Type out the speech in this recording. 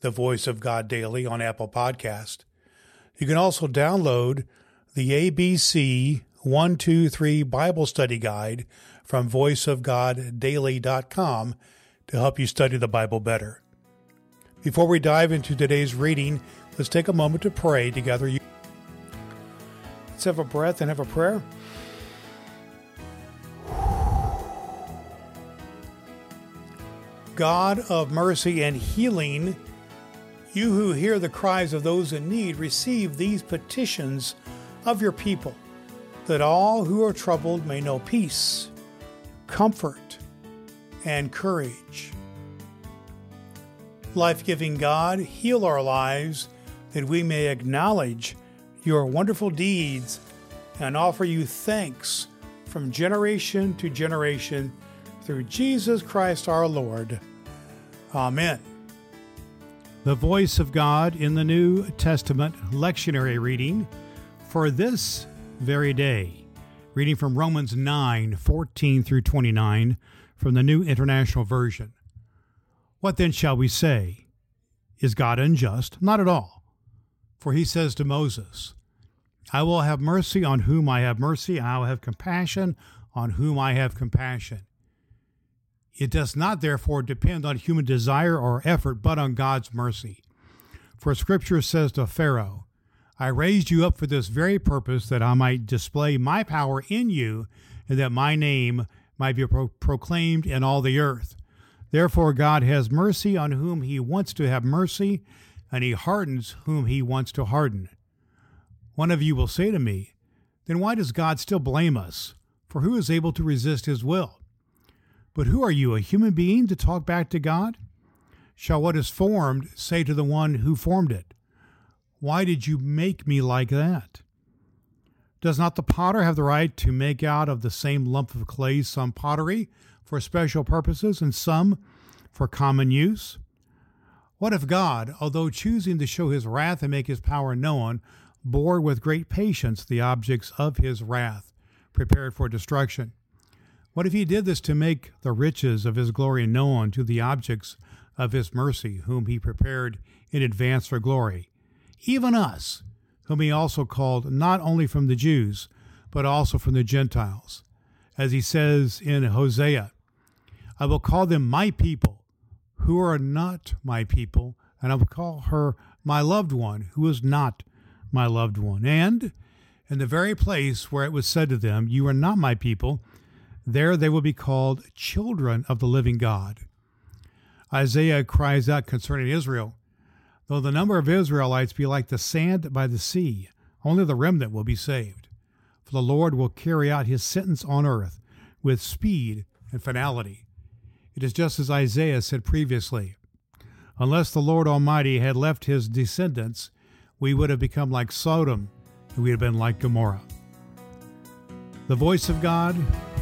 the Voice of God Daily on Apple Podcast. You can also download the ABC 123 Bible Study Guide from voiceofgoddaily.com to help you study the Bible better. Before we dive into today's reading, let's take a moment to pray together. Let's have a breath and have a prayer. God of mercy and healing, you who hear the cries of those in need, receive these petitions of your people, that all who are troubled may know peace, comfort, and courage. Life giving God, heal our lives that we may acknowledge your wonderful deeds and offer you thanks from generation to generation through Jesus Christ our Lord. Amen. The voice of God in the New Testament lectionary reading for this very day. Reading from Romans 9 14 through 29 from the New International Version. What then shall we say? Is God unjust? Not at all. For he says to Moses, I will have mercy on whom I have mercy, and I will have compassion on whom I have compassion. It does not, therefore, depend on human desire or effort, but on God's mercy. For Scripture says to Pharaoh, I raised you up for this very purpose, that I might display my power in you, and that my name might be pro- proclaimed in all the earth. Therefore, God has mercy on whom he wants to have mercy, and he hardens whom he wants to harden. One of you will say to me, Then why does God still blame us? For who is able to resist his will? But who are you, a human being, to talk back to God? Shall what is formed say to the one who formed it, Why did you make me like that? Does not the potter have the right to make out of the same lump of clay some pottery for special purposes and some for common use? What if God, although choosing to show his wrath and make his power known, bore with great patience the objects of his wrath, prepared for destruction? What if he did this to make the riches of his glory known to the objects of his mercy, whom he prepared in advance for glory? Even us, whom he also called not only from the Jews, but also from the Gentiles. As he says in Hosea, I will call them my people, who are not my people, and I will call her my loved one, who is not my loved one. And in the very place where it was said to them, You are not my people, there they will be called children of the living God. Isaiah cries out concerning Israel Though the number of Israelites be like the sand by the sea, only the remnant will be saved. For the Lord will carry out his sentence on earth with speed and finality. It is just as Isaiah said previously Unless the Lord Almighty had left his descendants, we would have become like Sodom, and we would have been like Gomorrah. The voice of God